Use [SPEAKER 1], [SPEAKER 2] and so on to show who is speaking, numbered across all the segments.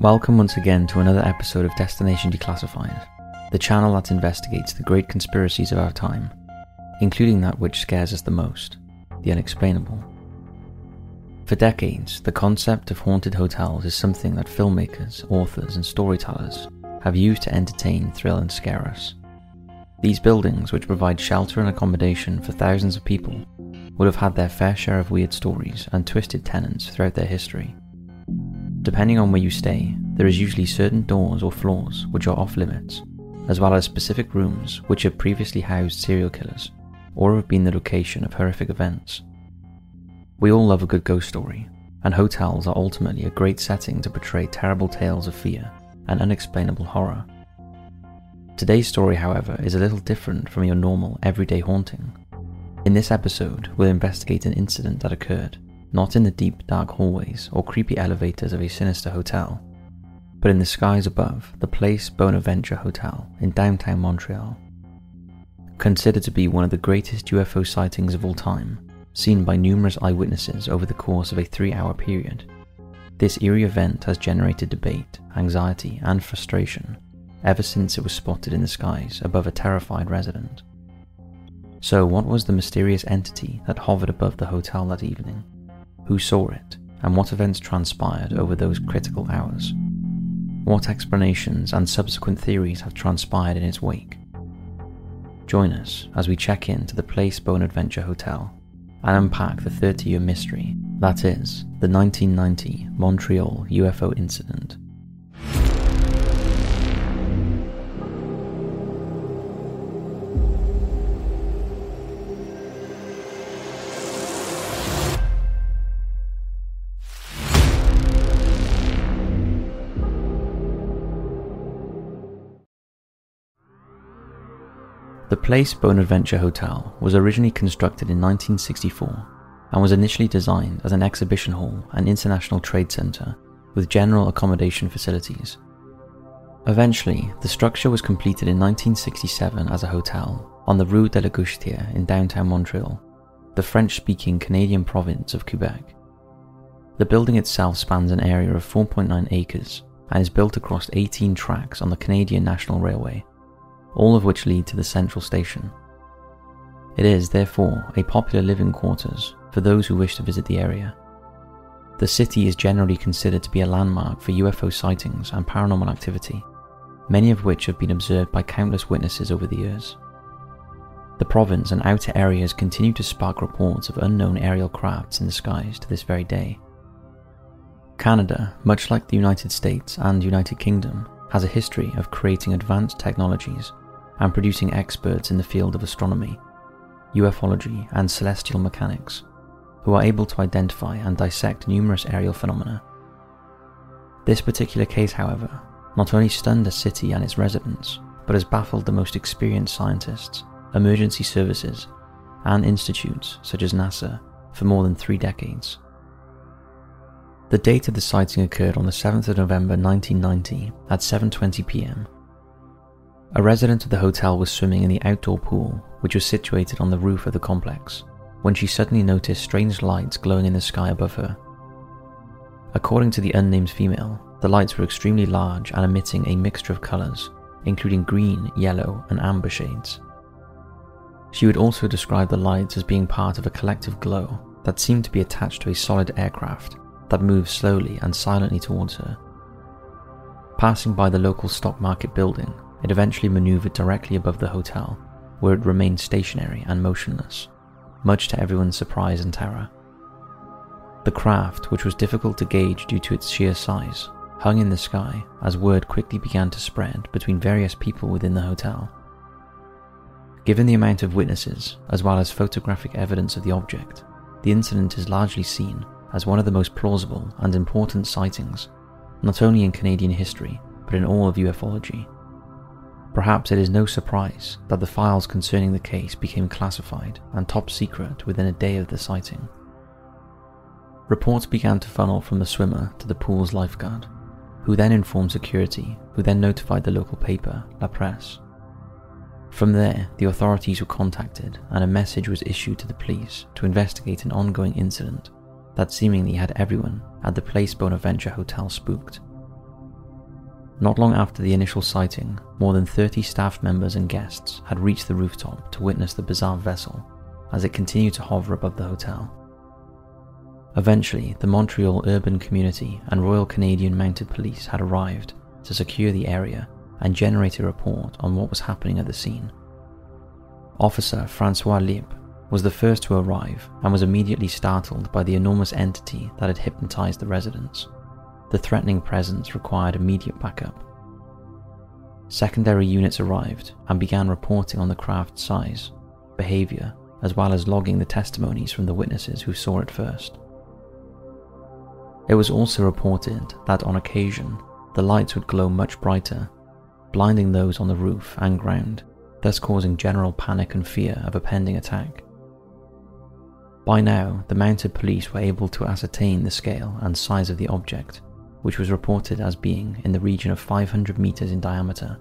[SPEAKER 1] Welcome once again to another episode of Destination Declassified, the channel that investigates the great conspiracies of our time, including that which scares us the most the unexplainable. For decades, the concept of haunted hotels is something that filmmakers, authors, and storytellers have used to entertain, thrill, and scare us. These buildings, which provide shelter and accommodation for thousands of people, would have had their fair share of weird stories and twisted tenants throughout their history. Depending on where you stay, there is usually certain doors or floors which are off limits, as well as specific rooms which have previously housed serial killers or have been the location of horrific events. We all love a good ghost story, and hotels are ultimately a great setting to portray terrible tales of fear and unexplainable horror. Today's story, however, is a little different from your normal everyday haunting. In this episode, we'll investigate an incident that occurred not in the deep, dark hallways or creepy elevators of a sinister hotel, but in the skies above the Place Bonaventure Hotel in downtown Montreal. Considered to be one of the greatest UFO sightings of all time, seen by numerous eyewitnesses over the course of a three hour period, this eerie event has generated debate, anxiety, and frustration ever since it was spotted in the skies above a terrified resident. So, what was the mysterious entity that hovered above the hotel that evening? Who saw it, and what events transpired over those critical hours? What explanations and subsequent theories have transpired in its wake? Join us as we check in to the Place Bonaventure Hotel and unpack the 30 year mystery that is the 1990 Montreal UFO incident. Place Bonaventure Hotel was originally constructed in 1964 and was initially designed as an exhibition hall and international trade center with general accommodation facilities. Eventually, the structure was completed in 1967 as a hotel on the Rue de la Gauchetière in downtown Montreal, the French speaking Canadian province of Quebec. The building itself spans an area of 4.9 acres and is built across 18 tracks on the Canadian National Railway all of which lead to the central station. It is, therefore, a popular living quarters for those who wish to visit the area. The city is generally considered to be a landmark for UFO sightings and paranormal activity, many of which have been observed by countless witnesses over the years. The province and outer areas continue to spark reports of unknown aerial crafts in the skies to this very day. Canada, much like the United States and United Kingdom, has a history of creating advanced technologies and producing experts in the field of astronomy, ufology, and celestial mechanics, who are able to identify and dissect numerous aerial phenomena. This particular case, however, not only stunned a city and its residents, but has baffled the most experienced scientists, emergency services, and institutes such as NASA for more than three decades. The date of the sighting occurred on the 7th of November 1990 at 7:20 p.m. A resident of the hotel was swimming in the outdoor pool, which was situated on the roof of the complex, when she suddenly noticed strange lights glowing in the sky above her. According to the unnamed female, the lights were extremely large and emitting a mixture of colours, including green, yellow, and amber shades. She would also describe the lights as being part of a collective glow that seemed to be attached to a solid aircraft that moved slowly and silently towards her. Passing by the local stock market building, it eventually maneuvered directly above the hotel, where it remained stationary and motionless, much to everyone's surprise and terror. The craft, which was difficult to gauge due to its sheer size, hung in the sky as word quickly began to spread between various people within the hotel. Given the amount of witnesses, as well as photographic evidence of the object, the incident is largely seen as one of the most plausible and important sightings, not only in Canadian history, but in all of ufology. Perhaps it is no surprise that the files concerning the case became classified and top secret within a day of the sighting. Reports began to funnel from the swimmer to the pool's lifeguard, who then informed security, who then notified the local paper, La Presse. From there, the authorities were contacted and a message was issued to the police to investigate an ongoing incident that seemingly had everyone at the Place Bonaventure Hotel spooked. Not long after the initial sighting, more than 30 staff members and guests had reached the rooftop to witness the bizarre vessel as it continued to hover above the hotel. Eventually, the Montreal urban community and Royal Canadian Mounted Police had arrived to secure the area and generate a report on what was happening at the scene. Officer Francois Lippe was the first to arrive and was immediately startled by the enormous entity that had hypnotized the residents. The threatening presence required immediate backup. Secondary units arrived and began reporting on the craft's size, behavior, as well as logging the testimonies from the witnesses who saw it first. It was also reported that on occasion, the lights would glow much brighter, blinding those on the roof and ground, thus causing general panic and fear of a pending attack. By now, the mounted police were able to ascertain the scale and size of the object, which was reported as being in the region of 500 meters in diameter.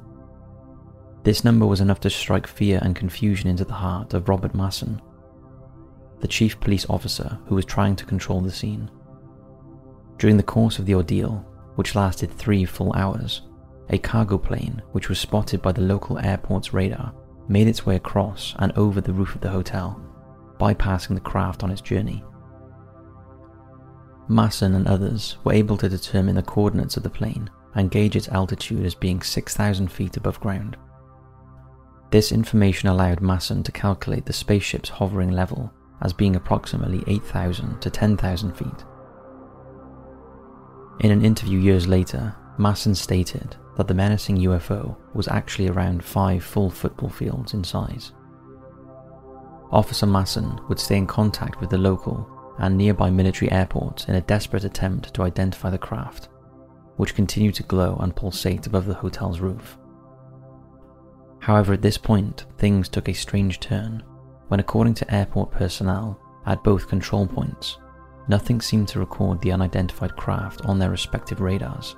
[SPEAKER 1] This number was enough to strike fear and confusion into the heart of Robert Masson, the chief police officer who was trying to control the scene. During the course of the ordeal, which lasted three full hours, a cargo plane, which was spotted by the local airport's radar, made its way across and over the roof of the hotel bypassing the craft on its journey. Masson and others were able to determine the coordinates of the plane and gauge its altitude as being 6,000 feet above ground. This information allowed Masson to calculate the spaceship's hovering level as being approximately 8,000 to 10,000 feet. In an interview years later, Masson stated that the menacing UFO was actually around five full football fields in size. Officer Masson would stay in contact with the local and nearby military airports in a desperate attempt to identify the craft, which continued to glow and pulsate above the hotel's roof. However, at this point, things took a strange turn when, according to airport personnel at both control points, nothing seemed to record the unidentified craft on their respective radars.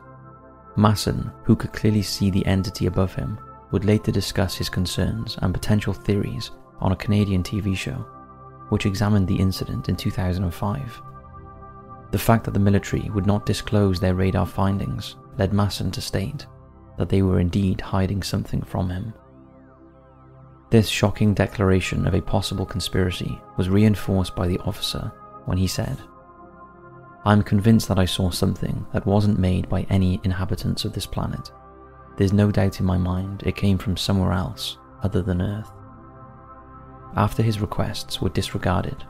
[SPEAKER 1] Masson, who could clearly see the entity above him, would later discuss his concerns and potential theories on a Canadian TV show, which examined the incident in 2005. The fact that the military would not disclose their radar findings led Masson to state that they were indeed hiding something from him. This shocking declaration of a possible conspiracy was reinforced by the officer when he said, I'm convinced that I saw something that wasn't made by any inhabitants of this planet. There's no doubt in my mind it came from somewhere else other than Earth. After his requests were disregarded,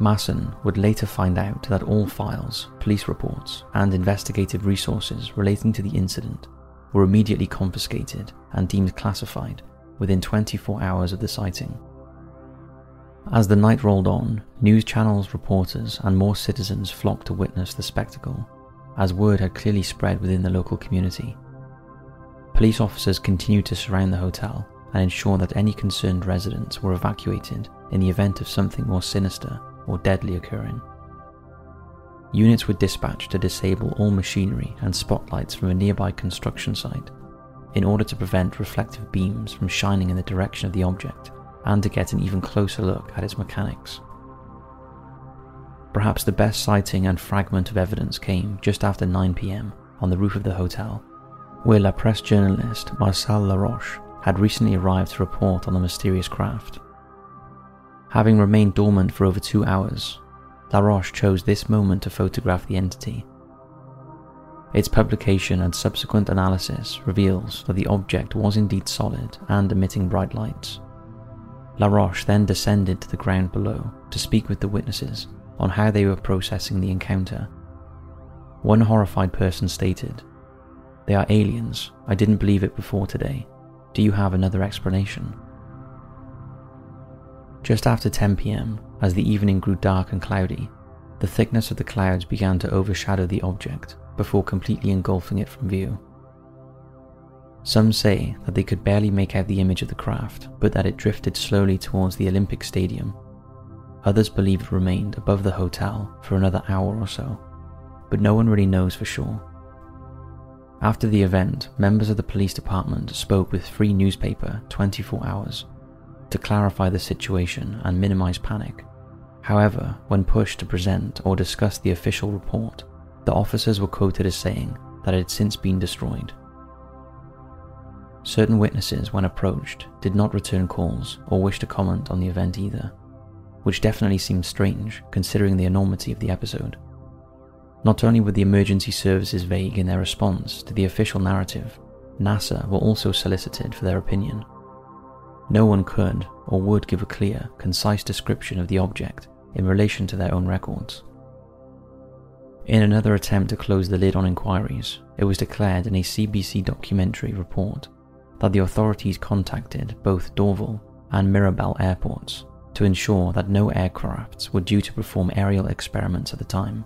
[SPEAKER 1] Masson would later find out that all files, police reports, and investigative resources relating to the incident were immediately confiscated and deemed classified within 24 hours of the sighting. As the night rolled on, news channels, reporters, and more citizens flocked to witness the spectacle, as word had clearly spread within the local community. Police officers continued to surround the hotel and ensure that any concerned residents were evacuated in the event of something more sinister or deadly occurring. Units were dispatched to disable all machinery and spotlights from a nearby construction site in order to prevent reflective beams from shining in the direction of the object and to get an even closer look at its mechanics. Perhaps the best sighting and fragment of evidence came just after 9 pm on the roof of the hotel, where La Presse journalist Marcel Laroche had recently arrived to report on the mysterious craft. Having remained dormant for over two hours, Laroche chose this moment to photograph the entity. Its publication and subsequent analysis reveals that the object was indeed solid and emitting bright lights. Laroche then descended to the ground below to speak with the witnesses on how they were processing the encounter. One horrified person stated, They are aliens. I didn't believe it before today. Do you have another explanation? Just after 10 pm, as the evening grew dark and cloudy, the thickness of the clouds began to overshadow the object before completely engulfing it from view. Some say that they could barely make out the image of the craft, but that it drifted slowly towards the Olympic Stadium. Others believe it remained above the hotel for another hour or so, but no one really knows for sure. After the event, members of the police department spoke with Free Newspaper 24 Hours to clarify the situation and minimize panic. However, when pushed to present or discuss the official report, the officers were quoted as saying that it had since been destroyed. Certain witnesses, when approached, did not return calls or wish to comment on the event either, which definitely seems strange considering the enormity of the episode. Not only were the emergency services vague in their response to the official narrative, NASA were also solicited for their opinion. No one could or would give a clear, concise description of the object in relation to their own records. In another attempt to close the lid on inquiries, it was declared in a CBC documentary report that the authorities contacted both Dorval and Mirabel airports to ensure that no aircrafts were due to perform aerial experiments at the time.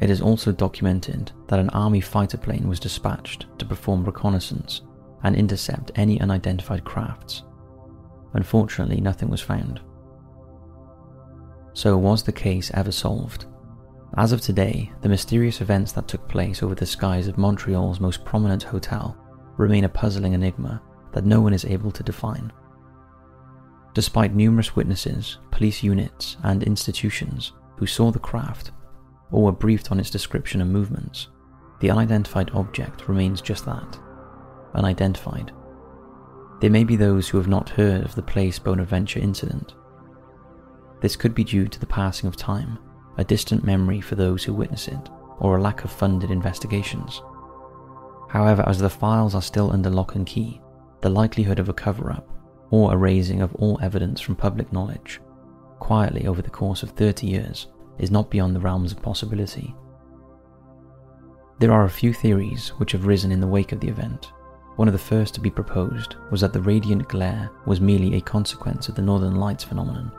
[SPEAKER 1] It is also documented that an Army fighter plane was dispatched to perform reconnaissance and intercept any unidentified crafts. Unfortunately, nothing was found. So, was the case ever solved? As of today, the mysterious events that took place over the skies of Montreal's most prominent hotel remain a puzzling enigma that no one is able to define. Despite numerous witnesses, police units, and institutions who saw the craft or were briefed on its description and movements, the unidentified object remains just that unidentified. There may be those who have not heard of the Place Bonaventure incident. This could be due to the passing of time, a distant memory for those who witness it, or a lack of funded investigations. However, as the files are still under lock and key, the likelihood of a cover up or a raising of all evidence from public knowledge quietly over the course of 30 years is not beyond the realms of possibility. There are a few theories which have risen in the wake of the event. One of the first to be proposed was that the radiant glare was merely a consequence of the Northern Lights phenomenon.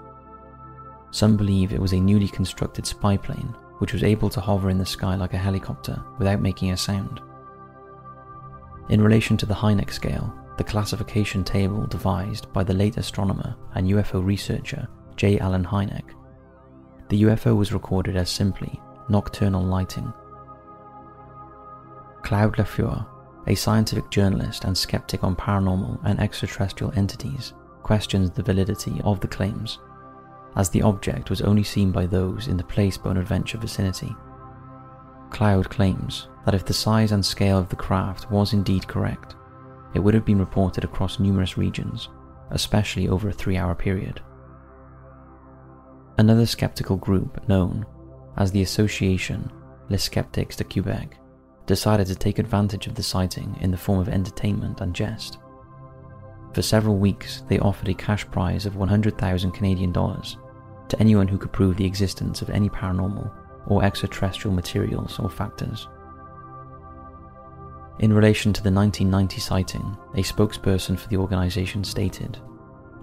[SPEAKER 1] Some believe it was a newly constructed spy plane which was able to hover in the sky like a helicopter without making a sound. In relation to the Hynek scale, the classification table devised by the late astronomer and UFO researcher J. Allen Hynek, the UFO was recorded as simply nocturnal lighting. Claude Lafleur, a scientific journalist and skeptic on paranormal and extraterrestrial entities, questions the validity of the claims, as the object was only seen by those in the Place Bonaventure vicinity. Claude claims that if the size and scale of the craft was indeed correct, it would have been reported across numerous regions, especially over a three hour period. Another skeptical group, known as the Association Les Sceptiques de Quebec, decided to take advantage of the sighting in the form of entertainment and jest. For several weeks, they offered a cash prize of 100,000 Canadian dollars to anyone who could prove the existence of any paranormal or extraterrestrial materials or factors. In relation to the 1990 sighting, a spokesperson for the organization stated,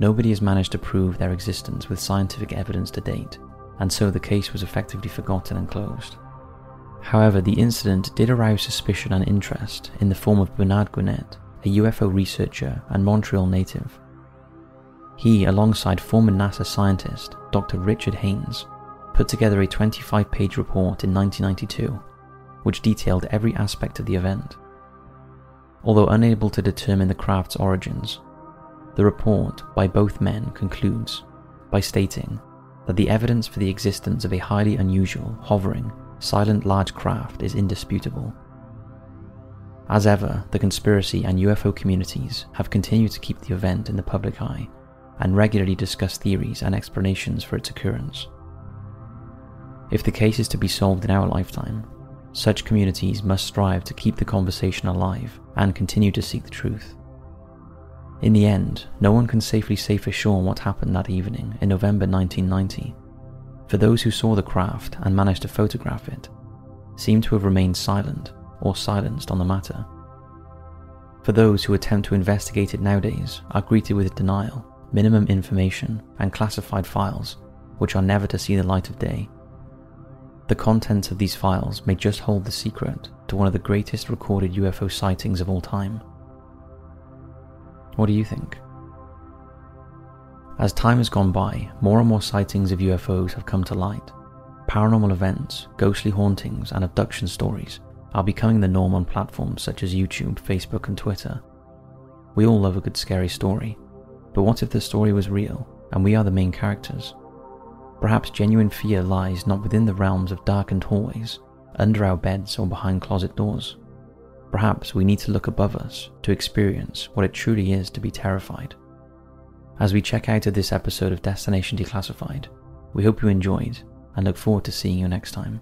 [SPEAKER 1] Nobody has managed to prove their existence with scientific evidence to date, and so the case was effectively forgotten and closed. However, the incident did arouse suspicion and interest in the form of Bernard Guénette, a UFO researcher and Montreal native. He, alongside former NASA scientist Dr. Richard Haines, put together a 25 page report in 1992, which detailed every aspect of the event. Although unable to determine the craft's origins, the report by both men concludes by stating that the evidence for the existence of a highly unusual, hovering, silent large craft is indisputable. As ever, the conspiracy and UFO communities have continued to keep the event in the public eye and regularly discuss theories and explanations for its occurrence. If the case is to be solved in our lifetime, such communities must strive to keep the conversation alive and continue to seek the truth. In the end, no one can safely say for sure what happened that evening in November 1990. For those who saw the craft and managed to photograph it, seem to have remained silent or silenced on the matter. For those who attempt to investigate it nowadays are greeted with denial, minimum information, and classified files, which are never to see the light of day the contents of these files may just hold the secret to one of the greatest recorded UFO sightings of all time. What do you think? As time has gone by, more and more sightings of UFOs have come to light. Paranormal events, ghostly hauntings, and abduction stories are becoming the norm on platforms such as YouTube, Facebook, and Twitter. We all love a good scary story, but what if the story was real and we are the main characters? Perhaps genuine fear lies not within the realms of darkened hallways, under our beds, or behind closet doors. Perhaps we need to look above us to experience what it truly is to be terrified. As we check out of this episode of Destination Declassified, we hope you enjoyed and look forward to seeing you next time.